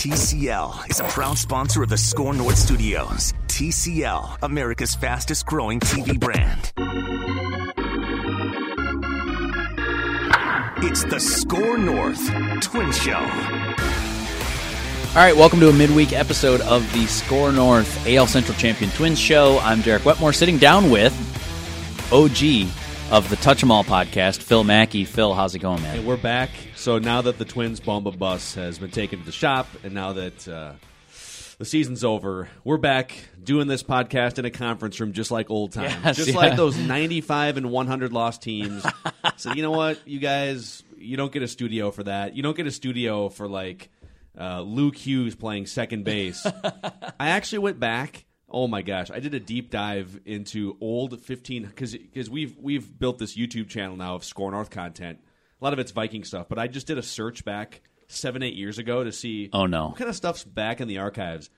TCL is a proud sponsor of the SKOR North Studios. TCL, America's fastest growing TV brand. It's the SKOR North Twin Show. All right, welcome to a midweek episode of the SKOR North AL Central Champion Twins Show. I'm Derek Wetmore, sitting down with OG of the Touch 'Em All podcast, Phil Mackey. Phil, how's it going, man? And we're back. So now that the Twins Bomba bus has been taken to the shop, and now that uh, the season's over, we're back doing this podcast in a conference room, just like old times, Yes, just yeah. like those ninety-five and one hundred lost teams. so you know what, you guys, you don't get a studio for that. You don't get a studio for like uh, Luke Hughes playing second base. I actually went back. Oh my gosh, I did a deep dive into old 15 because because we've we've built this YouTube channel now of SKOR North content. A lot of it's Viking stuff, but I just did a search back seven eight years ago to see Oh, no. what kind of stuff's back in the archives.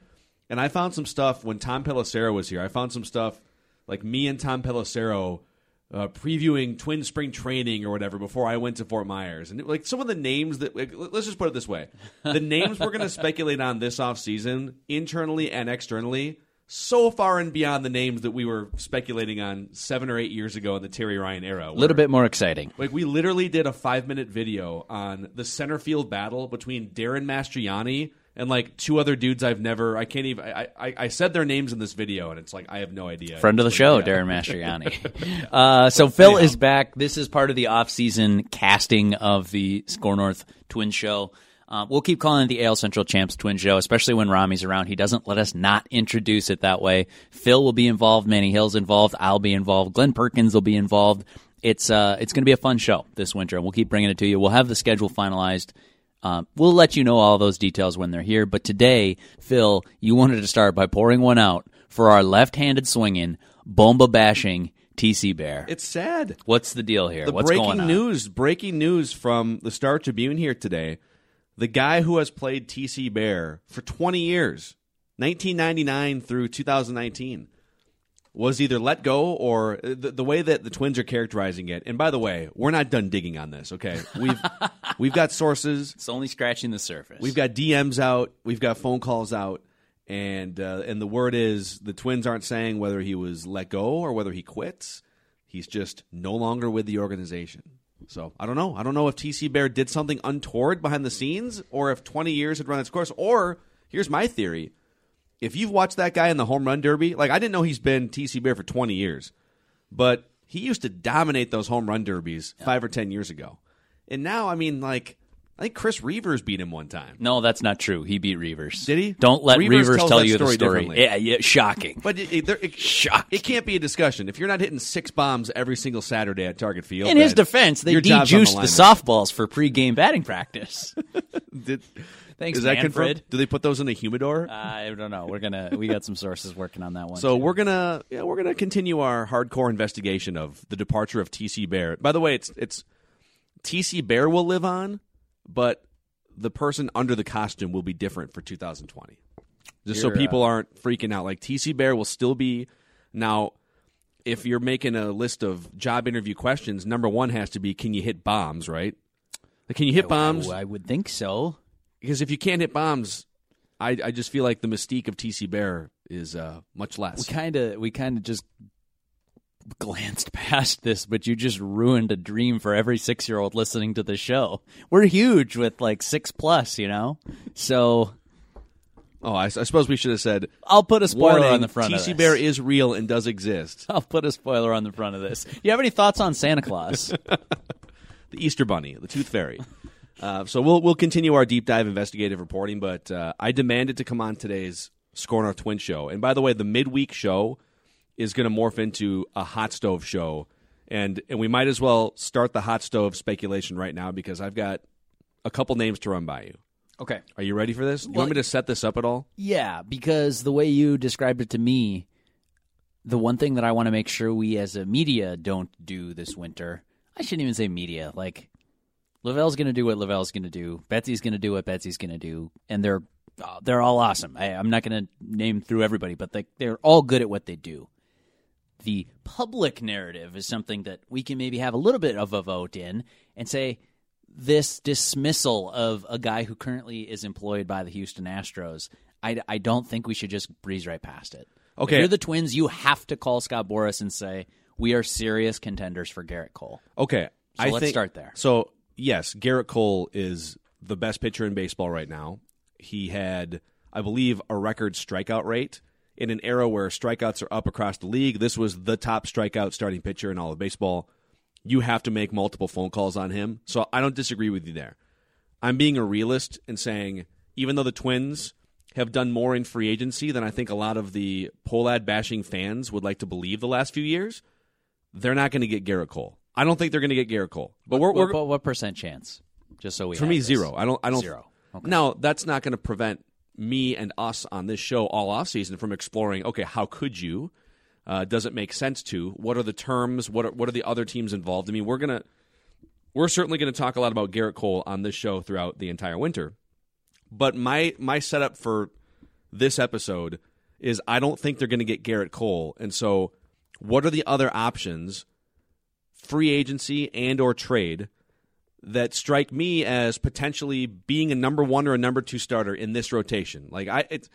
And I found some stuff when Tom Pelissero was here. I found some stuff like me and Tom Pelissero uh, previewing Twin Spring Training or whatever before I went to Fort Myers. And like some of the names that like, let's just put it this way: the names we're going to speculate on this off season, internally and externally, so far and beyond the names that we were speculating on seven or eight years ago in the Terry Ryan era. A little bit more exciting. Like we literally did a five minute video on the center field battle between Darin Mastroianni and like two other dudes I've never I can't even I, I, I said their names in this video and it's like I have no idea. Friend of the show, yeah. Darin Mastroianni. uh, so Phil is back. This is part of the off-season casting of the SKOR North Twin Show. Uh, we'll keep calling it the AL Central Champs Twin Show, especially when Rami's around. He doesn't let us not introduce it that way. Phil will be involved. Manny Hill's involved. I'll be involved. Glenn Perkins will be involved. It's uh, it's going to be a fun show this winter, and we'll keep bringing it to you. We'll have the schedule finalized. Um, we'll let you know all those details when they're here. But today, Phil, you wanted to start by pouring one out for our left-handed swinging, bomba bashing TC Bear. It's sad. What's the deal here? The What's breaking going on? news breaking news from the Star Tribune here today. The guy who has played TC Bear for 20 years, 1999 through 2019, was either let go or the, the way that the Twins are characterizing it. And by the way, we're not done digging on this. Okay, we've we've got sources, It's only scratching the surface. we've got DMs out, we've got phone calls out, and uh, and the word is the Twins aren't saying whether he was let go or whether he quits. He's just no longer with the organization. So I don't know. I don't know if TC Bear did something untoward behind the scenes, or if 20 years had run its course. Or here's my theory: if you've watched that guy in the home run derby, like I didn't know he's been TC Bear for 20 years, but he used to dominate those home run derbies five or 10 years ago, and now I mean, like I think Chris Reavers beat him one time. no, that's not true. He beat Reavers. Did he? Don't let Reavers Reavers, tell you the story story. Yeah, yeah, shocking. But it, it, there- it, Shocked. it can't be a discussion if you're not hitting six bombs every single Saturday at Target Field. In his defense, they de-juiced the, line. softballs for pre-game batting practice. Did- Thanks, is that Manfred. confirmed? Do they put those in a humidor? I don't know. We're gonna we got some sources working on that one. so too. we're gonna yeah we're gonna continue our hardcore investigation of the departure of TC Bear. By the way, it's it's TC Bear will live on, but the person under the costume will be different for 2020. Just so You're, uh, people aren't freaking out. Like TC Bear will still be now. If you're making a list of job interview questions, number one has to be: Can you hit bombs? Right? Like, can you hit bombs? I, I would think so. Because if you can't hit bombs, I, I just feel like the mystique of TC Bear is uh, much less. We kind of we kind of just glanced past this, but you just ruined a dream for every six year old listening to the show. We're huge with like six plus, you know. So Oh, I, I suppose we should have said. I'll put a spoiler Warning, on the front of TC. Bear is real and does exist. I'll put a spoiler on the front of this. Do You have any thoughts on Santa Claus? The Easter Bunny, the Tooth Fairy. Uh, so we'll we'll continue our deep dive investigative reporting, but uh, I demanded to come on today's SKOR North Twin show. And by the way, the midweek show is going to morph into a hot stove show, and and we might as well start the hot stove speculation right now because I've got a couple names to run by you. okay. Are you ready for this? You Well, want me to set this up at all? Yeah, because the way you described it to me, the one thing that I want to make sure we as a media don't do this winter, I shouldn't even say media, like Lavelle's going to do what Lavelle's going to do, Betsy's going to do what Betsy's going to do, and they're uh, they're all awesome. I, I'm not going to name through everybody, but they, they're all good at what they do. The public narrative is something that we can maybe have a little bit of a vote in and say this dismissal of a guy who currently is employed by the Houston Astros, I, I don't think we should just breeze right past it. Okay. If you're the Twins, you have to call Scott Boras and say, we are serious contenders for Gerrit Cole. Okay, So I let's think- start there. So yes, Gerrit Cole is the best pitcher in baseball right now. He had, I believe, a record strikeout rate in an era where strikeouts are up across the league. This was the top strikeout starting pitcher in all of baseball. You have to make multiple phone calls on him. So I don't disagree with you there. I'm being a realist and saying, even though the Twins have done more in free agency than I think a lot of the Pohlad bashing fans would like to believe the last few years, they're not going to get Gerrit Cole. I don't think they're going to get Gerrit Cole. But we're, we're what, percent chance? Just so we for me this. zero. I don't. I don't. Zero. Okay. Now that's not going to prevent me and us on this show all off season from exploring. Okay, how could you? Uh, does it make sense to? What are the terms? What are, what are the other teams involved? I mean, we're gonna we're certainly to talk a lot about Gerrit Cole on this show throughout the entire winter. But my my setup for this episode is I don't think they're to get Gerrit Cole, and so what are the other options, free agency and or trade, that strike me as potentially being a number one or a number two starter in this rotation? Like I, it's,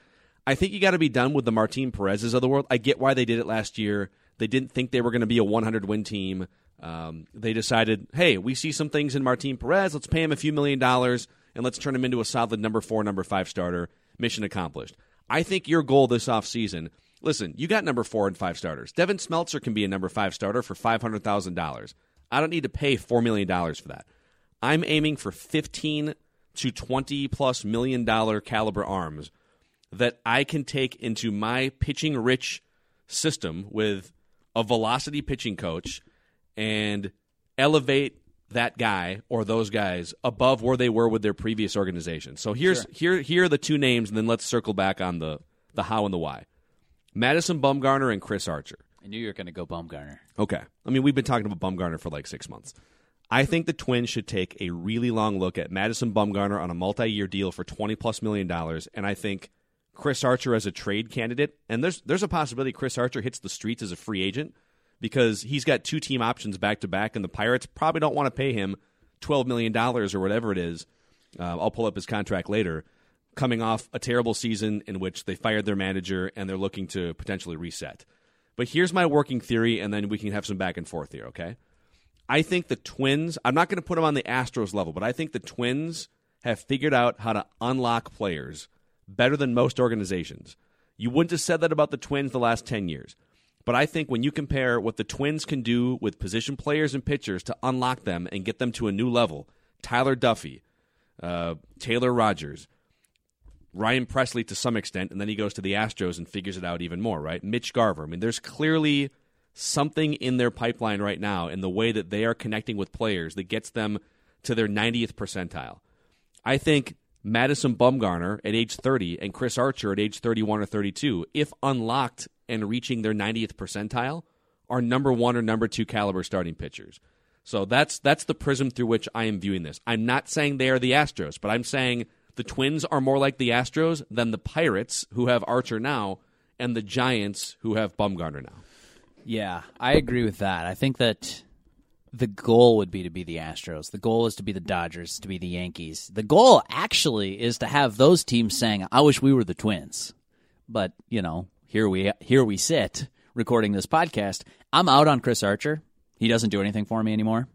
I think you got to be done with the Martin Perez's of the world. I get why they did it last year. They didn't think they were going to be a 100 win team. Um, they decided, hey, we see some things in Martin Perez. Let's pay him a few million dollars and let's turn him into a solid number four, number five starter. Mission accomplished. I think your goal this offseason, listen, you got number four and five starters. Devin Smeltzer can be a number five starter for $500,000. I don't need to pay $4 million for that. I'm aiming for 15 to 20 plus million dollar caliber arms that I can take into my pitching rich system with a velocity pitching coach and elevate that guy or those guys above where they were with their previous organization. So here's here here are the two names and then let's circle back on the the how and the why. Madison Bumgarner and Chris Archer. I knew you were going to go Bumgarner. Okay. I mean, we've been talking about Bumgarner for like six months. I think the Twins should take a really long look at Madison Bumgarner on a multi-year deal for twenty plus million dollars, and I think Chris Archer as a trade candidate. And there's there's a possibility Chris Archer hits the streets as a free agent because he's got two team options back to back, and the Pirates probably don't want to pay him twelve million dollars or whatever it is. Uh, I'll pull up his contract later. Coming off a terrible season in which they fired their manager and they're looking to potentially reset. But here's my working theory, and then we can have some back and forth here, okay? I think the Twins, I'm not going to put them on the Astros level, but I think the Twins have figured out how to unlock players better than most organizations. You wouldn't have said that about the Twins the last 10 years. But I think when you compare what the Twins can do with position players and pitchers to unlock them and get them to a new level, Tyler Duffey, uh, Taylor Rogers, Ryan Pressly to some extent, and then he goes to the Astros and figures it out even more, right? Mitch Garver. I mean, there's clearly something in their pipeline right now in the way that they are connecting with players that gets them to their 90th percentile. I think Madison Bumgarner at age 30 and Chris Archer at age 31 or 32, if unlocked and reaching their 90th percentile, are number one or number two caliber starting pitchers. So that's that's the prism through which I am viewing this. I'm not saying they are the Astros, but I'm saying the Twins are more like the Astros than the Pirates, who have Archer now, and the Giants, who have Bumgarner now. Yeah, I agree with that. I think that the goal would be to be the Astros. The goal is to be the Dodgers, to be the Yankees. The goal actually is to have those teams saying, "I wish we were the Twins." But, you know, here we here we sit recording this podcast. I'm out on Chris Archer. He doesn't do anything for me anymore.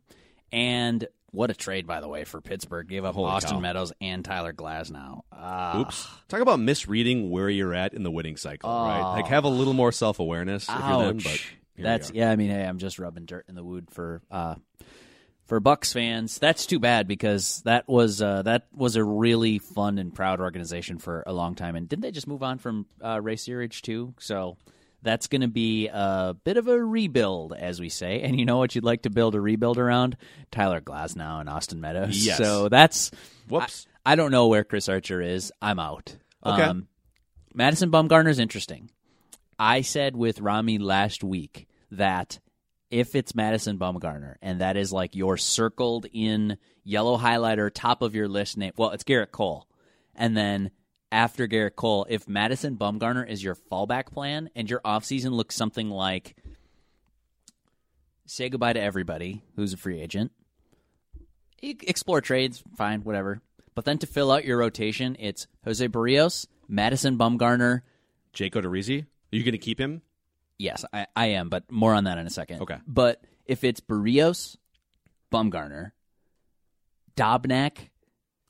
And what a trade by the way for Pittsburgh. Gave up Holy Austin cow. Meadows and Tyler Glasnow. Uh, Oops. Talk about misreading where you're at in the winning cycle, right? Like have a little more self awareness if you're them, but. Here That's yeah. I mean, hey, I'm just rubbing dirt in the wood for uh, for Bucks fans. That's too bad because that was uh, that was a really fun and proud organization for a long time. And didn't they just move on from uh, Ray Searage too? So that's going to be a bit of a rebuild, as we say. And you know what you'd like to build a rebuild around? Tyler Glasnow and Austin Meadows. Yes. So that's Whoops. I, I don't know where Chris Archer is. I'm out. Okay. Um, Madison Bumgarner's interesting. I said with Rami last week that if it's Madison Bumgarner and that is like your circled in yellow highlighter top of your list name, well, it's Gerrit Cole. And then after Gerrit Cole, if Madison Bumgarner is your fallback plan and your offseason looks something like say goodbye to everybody who's a free agent, explore trades, fine, whatever. But then to fill out your rotation, it's Jose Berrios, Madison Bumgarner. Jake Odorizzi, are you going to keep him? Yes, I, I am, but more on that in a second. Okay. But if it's Berrios, Bumgarner, Dobnak,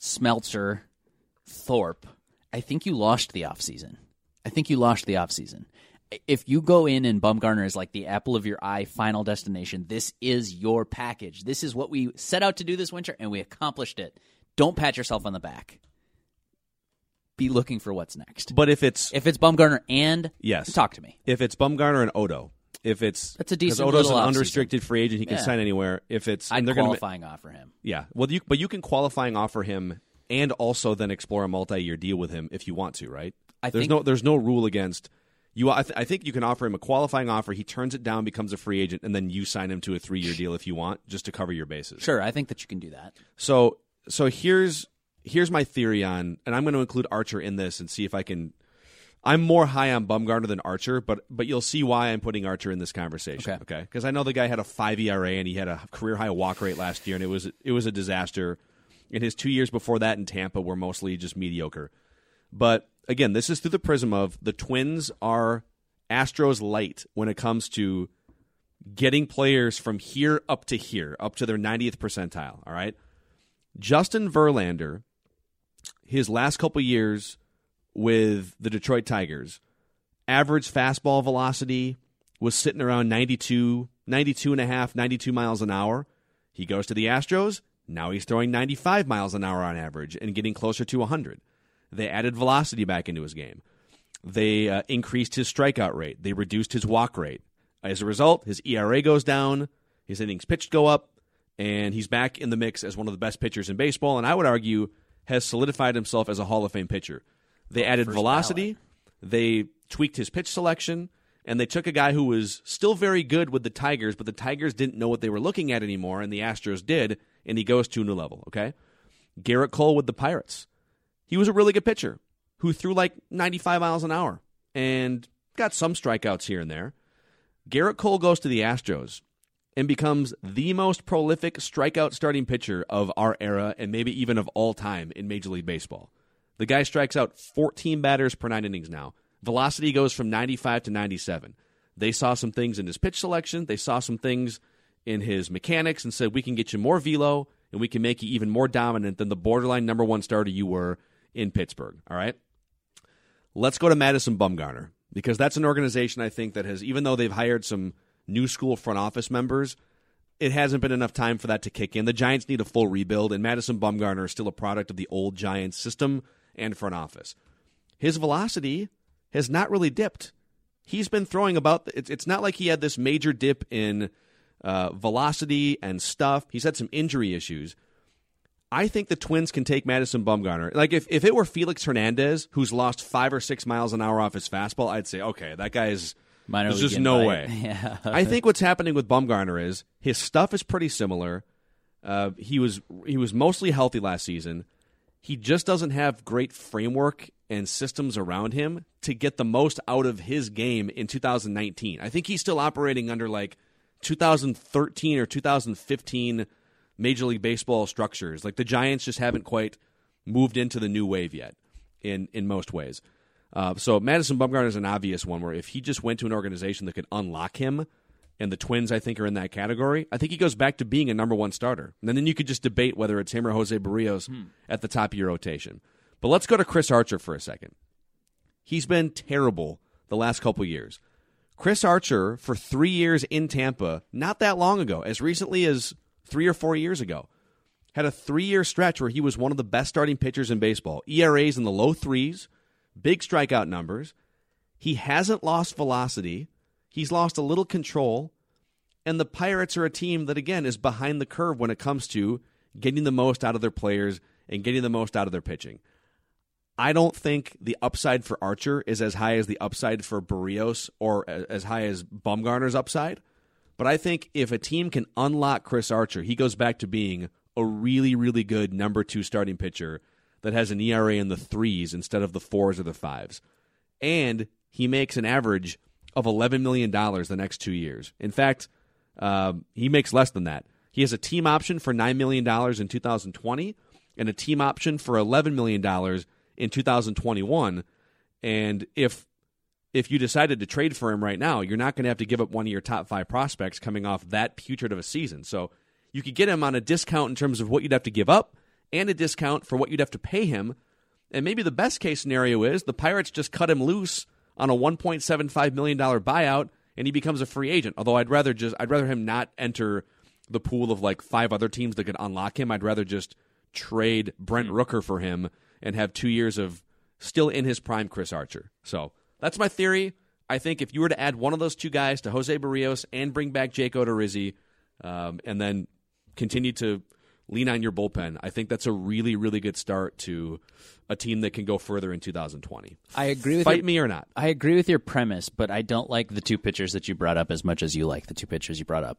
Smeltzer, Thorpe, I think you lost the offseason. I think you lost the offseason. If you go in and Bumgarner is like the apple of your eye, final destination, this is your package. This is what we set out to do this winter, and we accomplished it. Don't pat yourself on the back. Be looking for what's next. But if it's If it's Bumgarner and Yes. talk to me. if it's Bumgarner and Odo, if it's That's a decent Odo's an unrestricted free agent, he can Yeah. sign anywhere. If it's I'd and they're gonna qualifying offer him. Yeah, well, you but you can qualifying offer him and also then explore a multi-year deal with him if you want to, right? I there's think- no there's no rule against you. I, th- I think you can offer him a qualifying offer. He turns it down, becomes a free agent, and then you sign him to a three-year deal if you want, just to cover your bases. Sure, I think that you can do that. So so here's here's my theory on, and I'm going to include Archer in this and see if I can. I'm more high on Bumgarner than Archer, but but you'll see why I'm putting Archer in this conversation. Okay. Okay, because I know the guy had a five ERA and he had a career high walk rate last year, and it was it was a disaster. And his two years before that in Tampa were mostly just mediocre. But again, this is through the prism of the Twins are Astros light when it comes to getting players from here up to here, up to their 90th percentile. All right. Justin Verlander, his last couple years with the Detroit Tigers, average fastball velocity was sitting around 92, 92 and a half, 92 miles an hour. He goes to the Astros. Now he's throwing 95 miles an hour on average and getting closer to 100. They added velocity back into his game. They uh, increased his strikeout rate. They reduced his walk rate. As a result, his ERA goes down, his innings pitched go up, and he's back in the mix as one of the best pitchers in baseball. And I would argue has solidified himself as a Hall of Fame pitcher. They added velocity, they tweaked his pitch selection, and they took a guy who was still very good with the Tigers, but the Tigers didn't know what they were looking at anymore, and the Astros did, and he goes to a new level. Okay, Gerrit Cole with the Pirates. He was a really good pitcher who threw like 95 miles an hour and got some strikeouts here and there. Gerrit Cole goes to the Astros and becomes the most prolific strikeout starting pitcher of our era and maybe even of all time in Major League Baseball. The guy strikes out 14 batters per nine innings now. Velocity goes from 95 to 97. They saw some things in his pitch selection, they saw some things in his mechanics and said, We can get you more velo and we can make you even more dominant than the borderline number one starter you were in Pittsburgh. All right? Let's go to Madison Bumgarner because that's an organization I think that has, even though they've hired some new school front office members, it hasn't been enough time for that to kick in. The Giants need a full rebuild, and Madison Bumgarner is still a product of the old Giants system and front office. His velocity has not really dipped. He's been throwing about. It's, not like he had this major dip in uh, velocity and stuff. He's had some injury issues. I think the Twins can take Madison Bumgarner. Like if, if it were Felix Hernandez, who's lost five or six miles an hour off his fastball, I'd say, okay, that guy is. Minor there's just no invite. way. Yeah. I think what's happening with Bumgarner is his stuff is pretty similar. Uh, he was he was mostly healthy last season. He just doesn't have great framework and systems around him to get the most out of his game in 2019. I think he's still operating under like 2013 or 2015 Major League Baseball structures. Like the Giants just haven't quite moved into the new wave yet in in most ways. Uh, so Madison Bumgarner is an obvious one where if he just went to an organization that could unlock him, and the Twins I think are in that category, I think he goes back to being a number one starter. And then you could just debate whether it's him or Jose Berrios at the top of your rotation. But let's go to Chris Archer for a second. He's been terrible the last couple years. Chris Archer for three years in Tampa, not that long ago, as recently as three or four years ago, had a three year stretch where he was one of the best starting pitchers in baseball. ERAs in the low threes, big strikeout numbers. He hasn't lost velocity. He's lost a little control. And the Pirates are a team that, again, is behind the curve when it comes to getting the most out of their players and getting the most out of their pitching. I don't think the upside for Archer is as high as the upside for Berrios or as high as Bumgarner's upside. But I think if a team can unlock Chris Archer, he goes back to being a really, really good number two starting pitcher that has an ERA in the threes instead of the fours or the fives. And he makes an average of $11 million the next two years. In fact, um, he makes less than that. He has a team option for $9 million in 2020 and a team option for $11 million in 2021. And if if you decided to trade for him right now, you're not going to have to give up one of your top five prospects coming off that putrid of a season. So you could get him on a discount in terms of what you'd have to give up and a discount for what you'd have to pay him. And maybe the best case scenario is the Pirates just cut him loose on a $1.75 million buyout and he becomes a free agent. Although I'd rather just I'd rather him not enter the pool of like five other teams that could unlock him. I'd rather just trade Brent mm. Rooker for him and have two years of still in his prime Chris Archer. So that's my theory. I think if you were to add one of those two guys to Jose Berrios and bring back Jake Odorizzi, um, and then continue to lean on your bullpen, I think that's a really, really good start to a team that can go further in 2020. I agree with fight your, me or not. I agree with your premise, but I don't like the two pitchers that you brought up as much as you like the two pitchers you brought up.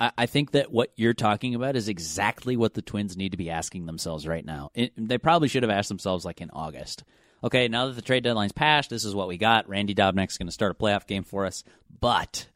I think that what you're talking about is exactly what the Twins need to be asking themselves right now. It, they probably should have asked themselves like in August. Okay, now that the trade deadline's passed, this is what we got. Randy Dobnak's going to start a playoff game for us. But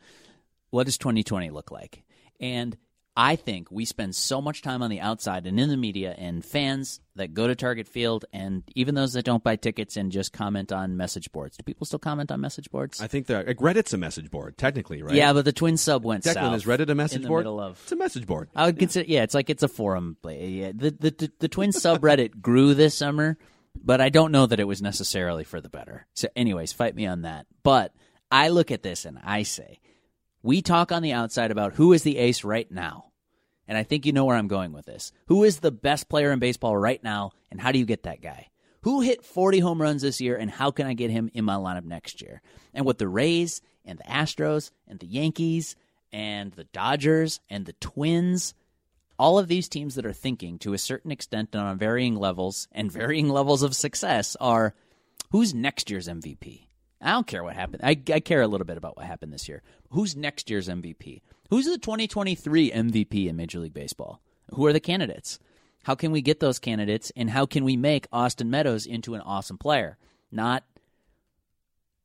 what does 2020 look like? And I think we spend so much time on the outside and in the media and fans that go to Target Field and even those that don't buy tickets and just comment on message boards. Do people still comment on message boards? I think like Reddit's a message board, technically, right? Yeah, but the Twin sub went Declan, south. is Reddit a message board? Of, it's a message board. I would consider. Yeah, it's like it's a forum. Yeah, the the the, the Twin subreddit grew this summer, but I don't know that it was necessarily for the better. So, anyways, fight me on that. But I look at this and I say, we talk on the outside about who is the ace right now and I think you know where I'm going with this. Who is the best player in baseball right now, and how do you get that guy? Who hit 40 home runs this year, and how can I get him in my lineup next year? And with the Rays and the Astros and the Yankees and the Dodgers and the Twins, all of these teams that are thinking to a certain extent and on varying levels and varying levels of success are who's next year's MVP? I don't care what happened. I, I care a little bit about what happened this year. Who's next year's MVP? Who's the 2023 MVP in Major League Baseball? Who are the candidates? How can we get those candidates, and how can we make Austin Meadows into an awesome player? Not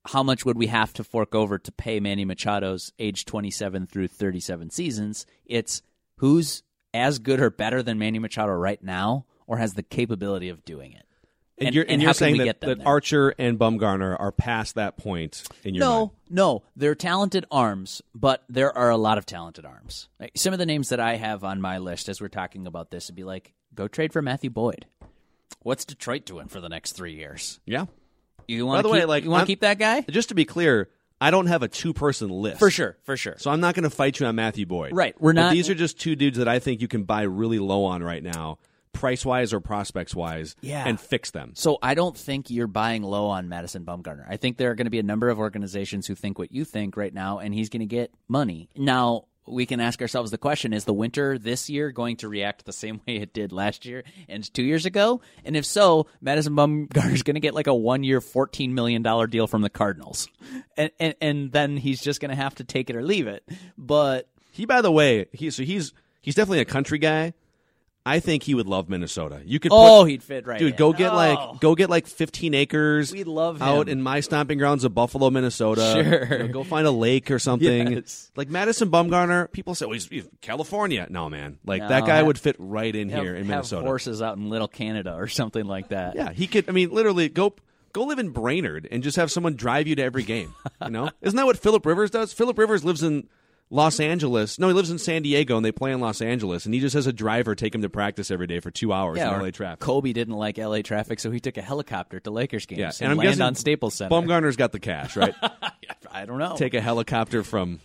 how much would we have to fork over to pay Manny Machado's age 27 through 37 seasons. It's who's as good or better than Manny Machado right now, or has the capability of doing it. And, and you're, and you're saying that, that Archer and Bumgarner are past that point in your no, mind? No, they're talented arms, but there are a lot of talented arms. Like, some of the names that I have on my list as we're talking about this would be like, go trade for Matthew Boyd. What's Detroit doing for the next three years? Yeah. You want to keep, like, you want to keep that guy? Just to be clear, I don't have a two person list. For sure, for sure. So I'm not going to fight you on Matthew Boyd. Right. We're not. But these are just two dudes that I think you can buy really low on right now price wise or prospects wise yeah. and fix them. So I don't think you're buying low on Madison Bumgarner. I think there are going to be a number of organizations who think what you think right now, and he's going to get money. Now, we can ask ourselves the question is the winter this year going to react the same way it did last year and two years ago? And if so, Madison Bumgarner is going to get like a one year, $14 million deal from the Cardinals. And, and, and then he's just going to have to take it or leave it. But he, by the way, he, so he's, he's definitely a country guy. I think he would love Minnesota. You could, oh, he'd fit right, dude. In. Go get oh. like, go get like 15 acres. We'd love out in my stomping grounds of Buffalo, Minnesota. Sure, you know, go find a lake or something. Yes. Like Madison Bumgarner, people say, "Well, he's, he's California." No, man, like no, that guy have, would fit right in have, here in Minnesota. Horses out in Little Canada or something like that. Yeah, he could. I mean, literally, go go live in Brainerd and just have someone drive you to every game. You know, isn't that what Philip Rivers does? Philip Rivers lives in Los Angeles. No, he lives in San Diego, and they play in Los Angeles, and he just has a driver take him to practice every day for two hours yeah, in LA traffic. Kobe didn't like LA traffic, so he took a helicopter to Lakers games yeah, and, and I'm land on Staples Center. Bumgarner's got the cash, right? I don't know. Take a helicopter from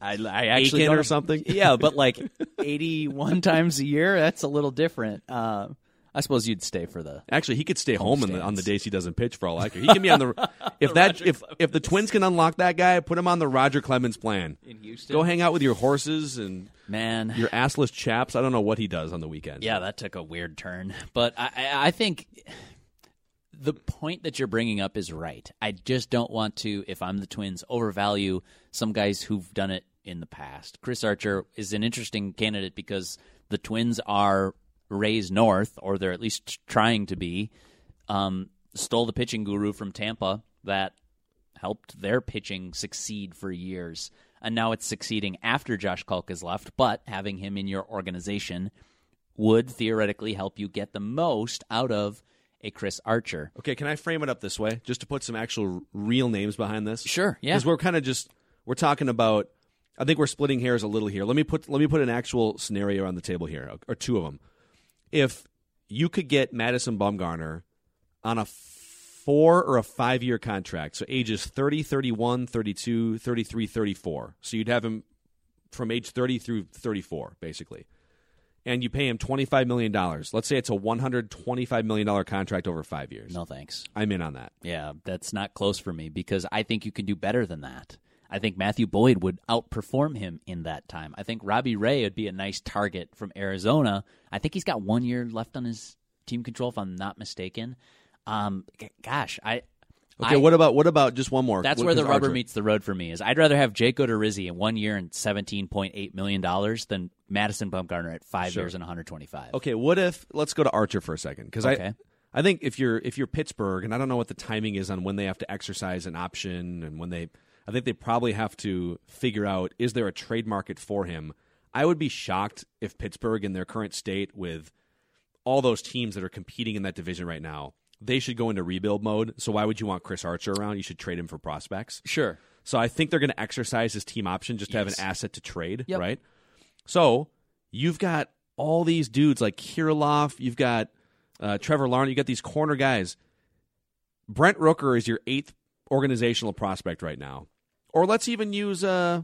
I, I actually Aiken or something. Yeah, but like 81 times a year, that's a little different. Uh, I suppose you'd stay for the. Actually, he could stay home in the, on the days he doesn't pitch for all I care. He can be on the if that if if the Twins can unlock that guy, put him on the Roger Clemens plan. In Houston? Go hang out with your horses and Man, your assless chaps. I don't know what he does on the weekends. Yeah, that took a weird turn. But I, I, I think the point that you're bringing up is right. I just don't want to, if I'm the Twins, overvalue some guys who've done it in the past. Chris Archer is an interesting candidate because the Twins are raised north, or they're at least trying to be. Um, stole the pitching guru from Tampa that helped their pitching succeed for years. And now it's succeeding after Josh Kalk has left, but having him in your organization would theoretically help you get the most out of a Chris Archer. Okay, can I frame it up this way, just to put some actual real names behind this? Sure, yeah. Because we're kind of just we're talking about. I think we're splitting hairs a little here. Let me put let me put an actual scenario on the table here, or two of them. If you could get Madison Bumgarner on a four or a five year contract, so ages 30, 31, 32, 33, 34. So you'd have him from age 30 through 34, basically. And you pay him $25 million. Let's say it's a $125 million contract over five years. No thanks. I'm in on that. Yeah, that's not close for me because I think you can do better than that. I think Matthew Boyd would outperform him in that time. I think Robbie Ray would be a nice target from Arizona. I think he's got one year left on his team control, if I'm not mistaken. Um, g- gosh, I. Okay, I- what about what about just one more? That's What- where the rubber Archer- meets the road for me. Is I'd rather have Jake Odorizzi in one year and seventeen point eight million dollars than Madison Bumgarner at five Sure. years and one hundred twenty five. Okay, what if let's go to Archer for a second because Okay. I I think if you're if you're Pittsburgh and I don't know what the timing is on when they have to exercise an option and when they I think they probably have to figure out is there a trade market for him. I would be shocked if Pittsburgh in their current state with all those teams that are competing in that division right now, they should go into rebuild mode. So why would you want Chris Archer around? You should trade him for prospects. Sure. So I think they're going to exercise his team option just to have an asset to trade, Yep. right? So you've got all these dudes like Kirilloff, you've got uh, Trevor Larnach, you got these corner guys. Brent Rooker is your eighth organizational prospect right now, or let's even use uh,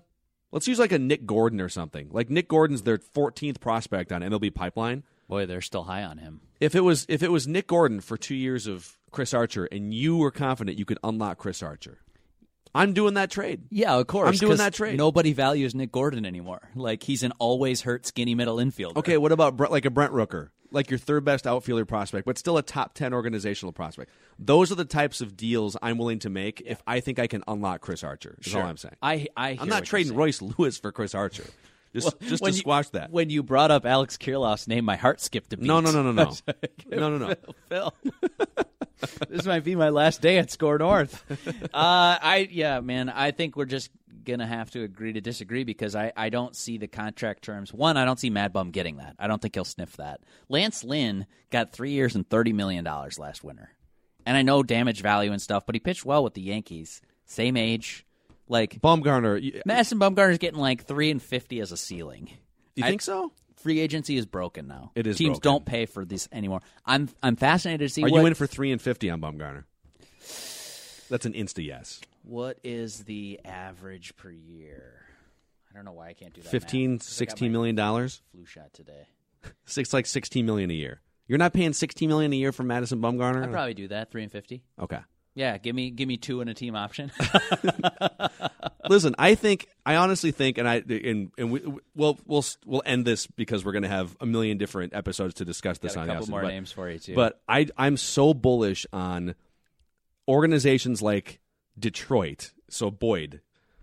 let's use like a Nick Gordon or something. Like Nick Gordon's their 14th prospect on MLB Pipeline. Boy, they're still high on him. If it was if it was Nick Gordon for two years of Chris Archer, and you were confident you could unlock Chris Archer, I'm doing that trade. Yeah, of course. I'm doing that trade. Nobody values Nick Gordon anymore. Like he's an always hurt, skinny middle infielder. Okay, what about Brent, like a Brent Rooker, like your third best outfielder prospect, but still a top ten organizational prospect? Those are the types of deals I'm willing to make if I think I can unlock Chris Archer. Is all I'm saying. I, I I'm not trading. Royce Lewis for Chris Archer. Just, just to you- squash that. When you brought up Alex Kirilloff's name, my heart skipped a beat. No, no, no, no, no, no, no, no. Phil. this might be my last day at SKOR North. uh, I yeah, man. I think we're just gonna have to agree to disagree because I, I don't see the contract terms. One, I don't see Mad Bum getting that. I don't think he'll sniff that. Lance Lynn got three years and thirty million dollars last winter, and I know damage value and stuff, but he pitched well with the Yankees. Same age, like Baumgartner, you, Madison Bumgarner's getting like three and fifty as a ceiling. Do you I- think so? Free agency is broken now. It is Teams broken. don't pay for this anymore. I'm I'm fascinated to see Are what you in for three and fifty on Baumgartner? That's an insta yes. What is the average per year. I don't know why I can't do that. 15, math, 'cause I got 16 my million dollars. Flu shot today. Six like sixteen million a year. You're not paying sixteen million a year for Madison Bumgarner. I'd probably do that. Three and fifty. okay. Yeah, give me give me two and a team option. Listen, I think I honestly think, and I and and we, we'll we'll we'll end this because we're going to have a million different episodes to discuss this Got a on. couple Austin, more but, names for you too. But I I'm so bullish on organizations like Detroit, so Boyd,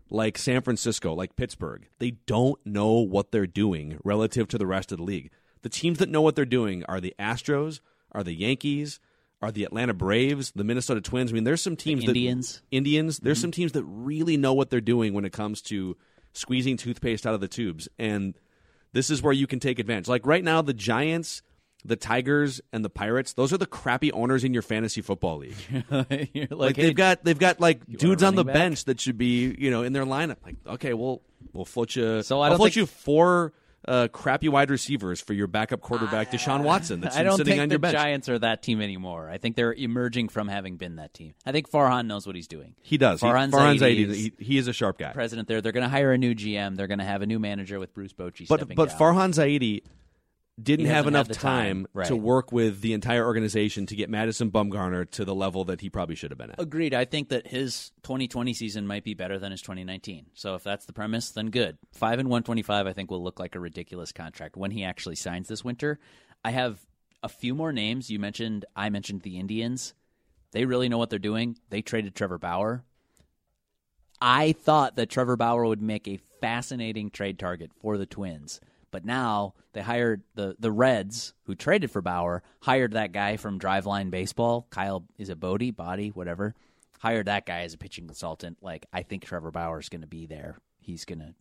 like San Francisco, like Pittsburgh. They don't know what they're doing relative to the rest of the league. The teams that know what they're doing are the Astros, are the Yankees, are the Atlanta Braves, the Minnesota Twins. I mean, there's some teams Indians. that Indians. There's mm-hmm. some teams that really know what they're doing when it comes to squeezing toothpaste out of the tubes, and this is where you can take advantage. Like right now, the Giants. The Tigers and the Pirates; those are the crappy owners in your fantasy football league. Like, Like hey, they've got they've got like dudes on the back? bench that should be you know in their lineup. Like okay, we'll we'll float you. So I I'll don't float think- you four uh, crappy wide receivers for your backup quarterback, Deshaun Watson. That's I don't sitting think on the your bench. Giants are that team anymore. I think they're emerging from having been that team. I think Farhan knows what he's doing. He does. Farhan Farhan Zaidi is- he, he is a sharp guy. President there. They're going to hire a new GM. They're going to have a new manager with Bruce Bochy But but down. Farhan Zaidi, didn't have enough have time, time, right. to work with the entire organization to get Madison Bumgarner to the level that he probably should have been at. Agreed. I think that his 2020 season might be better than his 2019. So if that's the premise, then good. Five and 125, I think, will look like a ridiculous contract when he actually signs this winter. I have a few more names. You mentioned, I mentioned the Indians. They really know what they're doing. They traded Trevor Bauer. I thought that Trevor Bauer would make a fascinating trade target for the Twins. But now they hired the the Reds, who traded for Bauer, hired that guy from Driveline Baseball, Kyle is it Bodie, Body, whatever. Hired that guy as a pitching consultant. Like I think Trevor Bauer is going to be there. He's going to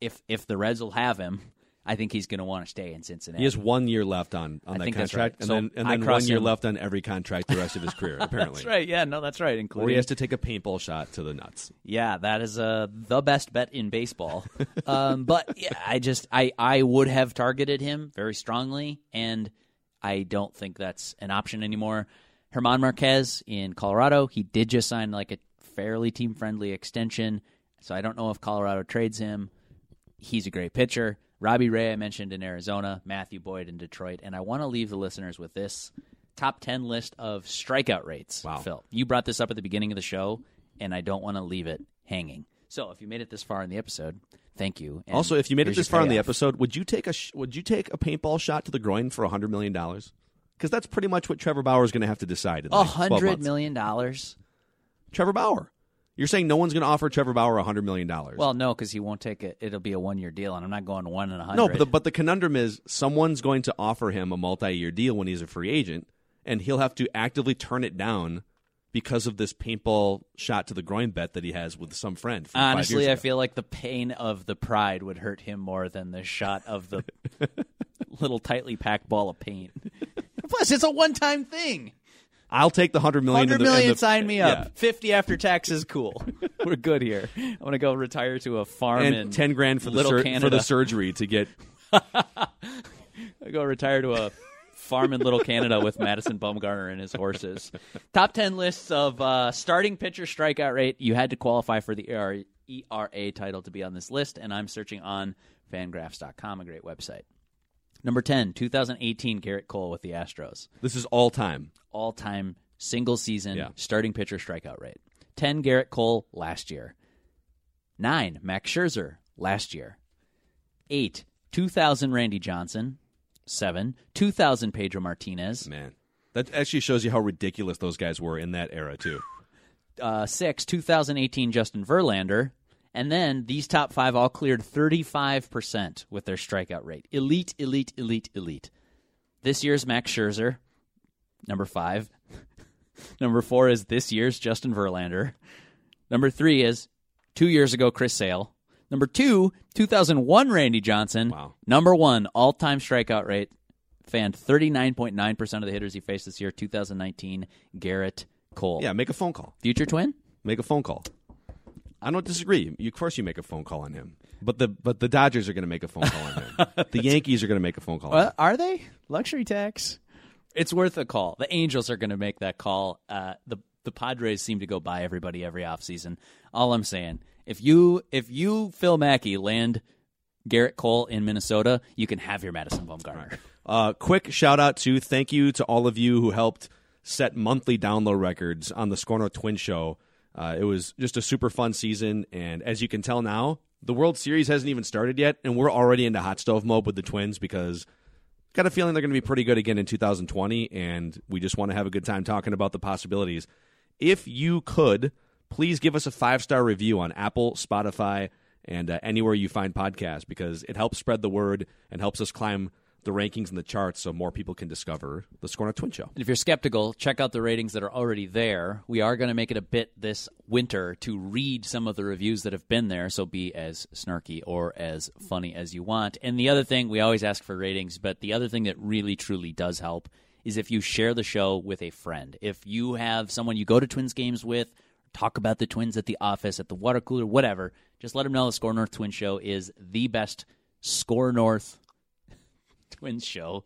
if if the Reds will have him, I think he's going to want to stay in Cincinnati. He has one year left on, on I that contract, right. and So then and then one year him. left on every contract the rest of his career. Apparently, That's right. Yeah, no, that's right. Or he Including has to take a paintball shot to the nuts. Yeah, that is uh, the best bet in baseball. um, but yeah, I just I I would have targeted him very strongly, and I don't think that's an option anymore. Herman Marquez in Colorado, he did just sign like a fairly team friendly extension, so I don't know if Colorado trades him. He's a great pitcher. Robbie Ray, I mentioned in Arizona, Matthew Boyd in Detroit, and I want to leave the listeners with this top 10 list of strikeout rates. Wow. Phil, you brought this up at the beginning of the show, and I don't want to leave it hanging. So if you made it this far in the episode, thank you. And also, if you made it this far in the episode, would you take a sh- would you take a paintball shot to the groin for hundred million dollars? Because that's pretty much what Trevor Bauer is going to have to decide. In the a next 12 hundred million dollars. Trevor Bauer. You're saying no one's going to offer Trevor Bauer hundred million dollars? Well, no, because he won't take it. It'll be a one-year deal, and I'm not going one and a hundred. no, but the, but the conundrum is someone's going to offer him a multi-year deal when he's a free agent, and he'll have to actively turn it down because of this paintball shot to the groin bet that he has with some friend. Honestly, I feel like the pain of the pride would hurt him more than the shot of the little tightly packed ball of paint. Plus, it's a one-time thing. I'll take the hundred million. Hundred million, in the- in the- sign me up. yeah. Fifty after taxes, cool. We're good here. I want to go retire to a farm and in ten grand for the Little sur- for the surgery to get. I go retire to a farm in Little Canada with Madison Bumgarner and his horses. Top 10 lists of uh, starting pitcher strikeout rate. You had to qualify for the ERA, ERA title to be on this list, and I'm searching on fangraphs.com, a great website. Number 10, 2018, Gerrit Cole with the Astros. This is all time. All time single season Yeah. starting pitcher strikeout rate. 10, Gerrit Cole last year. 9, Max Scherzer last year. 8, 2000, Randy Johnson. 7, 2000, Pedro Martinez. Man, that actually shows you how ridiculous those guys were in that era too. Uh, 6, 2018, Justin Verlander. And then these top five all cleared 35% with their strikeout rate. Elite, elite, elite, elite. This year's Max Scherzer, number five. number four is this year's Justin Verlander. Number three is two years ago, Chris Sale. Number two, 2001, Randy Johnson. Wow. Number one, all time strikeout rate. Fanned 39.9% of the hitters he faced this year, 2019, Gerrit Cole. Yeah, make a phone call. Future twin? Make a phone call. I don't disagree. You, of course, you make a phone call on him. But the but the Dodgers are going to make a phone call on him. the Yankees are going to make a phone call. on him. Well, are they luxury tax? It's worth a call. The Angels are going to make that call. Uh, the the Padres seem to go by everybody every offseason. All I'm saying, if you if you Phil Mackey land Gerrit Cole in Minnesota, you can have your Madison Bumgarner. Uh, quick shout out to thank you to all of you who helped set monthly download records on the Scorno Twin Show. Uh, it was just a super fun season, and as you can tell now, the World Series hasn't even started yet, and we're already into hot stove mode with the Twins because got a feeling they're going to be pretty good again in 2020, and we just want to have a good time talking about the possibilities. If you could, please give us a five star review on Apple, Spotify, and uh, anywhere you find podcasts because it helps spread the word and helps us climb the rankings and the charts so more people can discover the SKOR North Twin Show. And if you're skeptical, check out the ratings that are already there. We are going to make it a bit this winter to read some of the reviews that have been there, so be as snarky or as funny as you want. And the other thing, we always ask for ratings, but the other thing that really truly does help is if you share the show with a friend. If you have someone you go to Twins games with, talk about the Twins at the office, at the water cooler, whatever, just let them know the SKOR North Twin Show is the best Score North Twins show.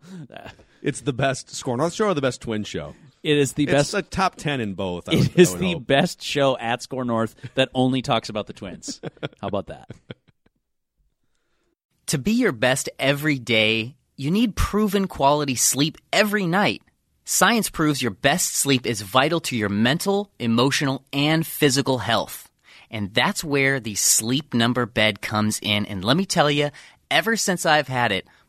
It's the best SKOR North show or the best Twin show? It is the It's best a top 10 in both. I would- It is I would the hope. best show at SKOR North that only talks about the Twins. How about that? To be your best every day, you need proven quality sleep every night. Science proves your best sleep is vital to your mental, emotional, and physical health. And that's where the sleep number bed comes in. And let me tell you, ever since I've had it,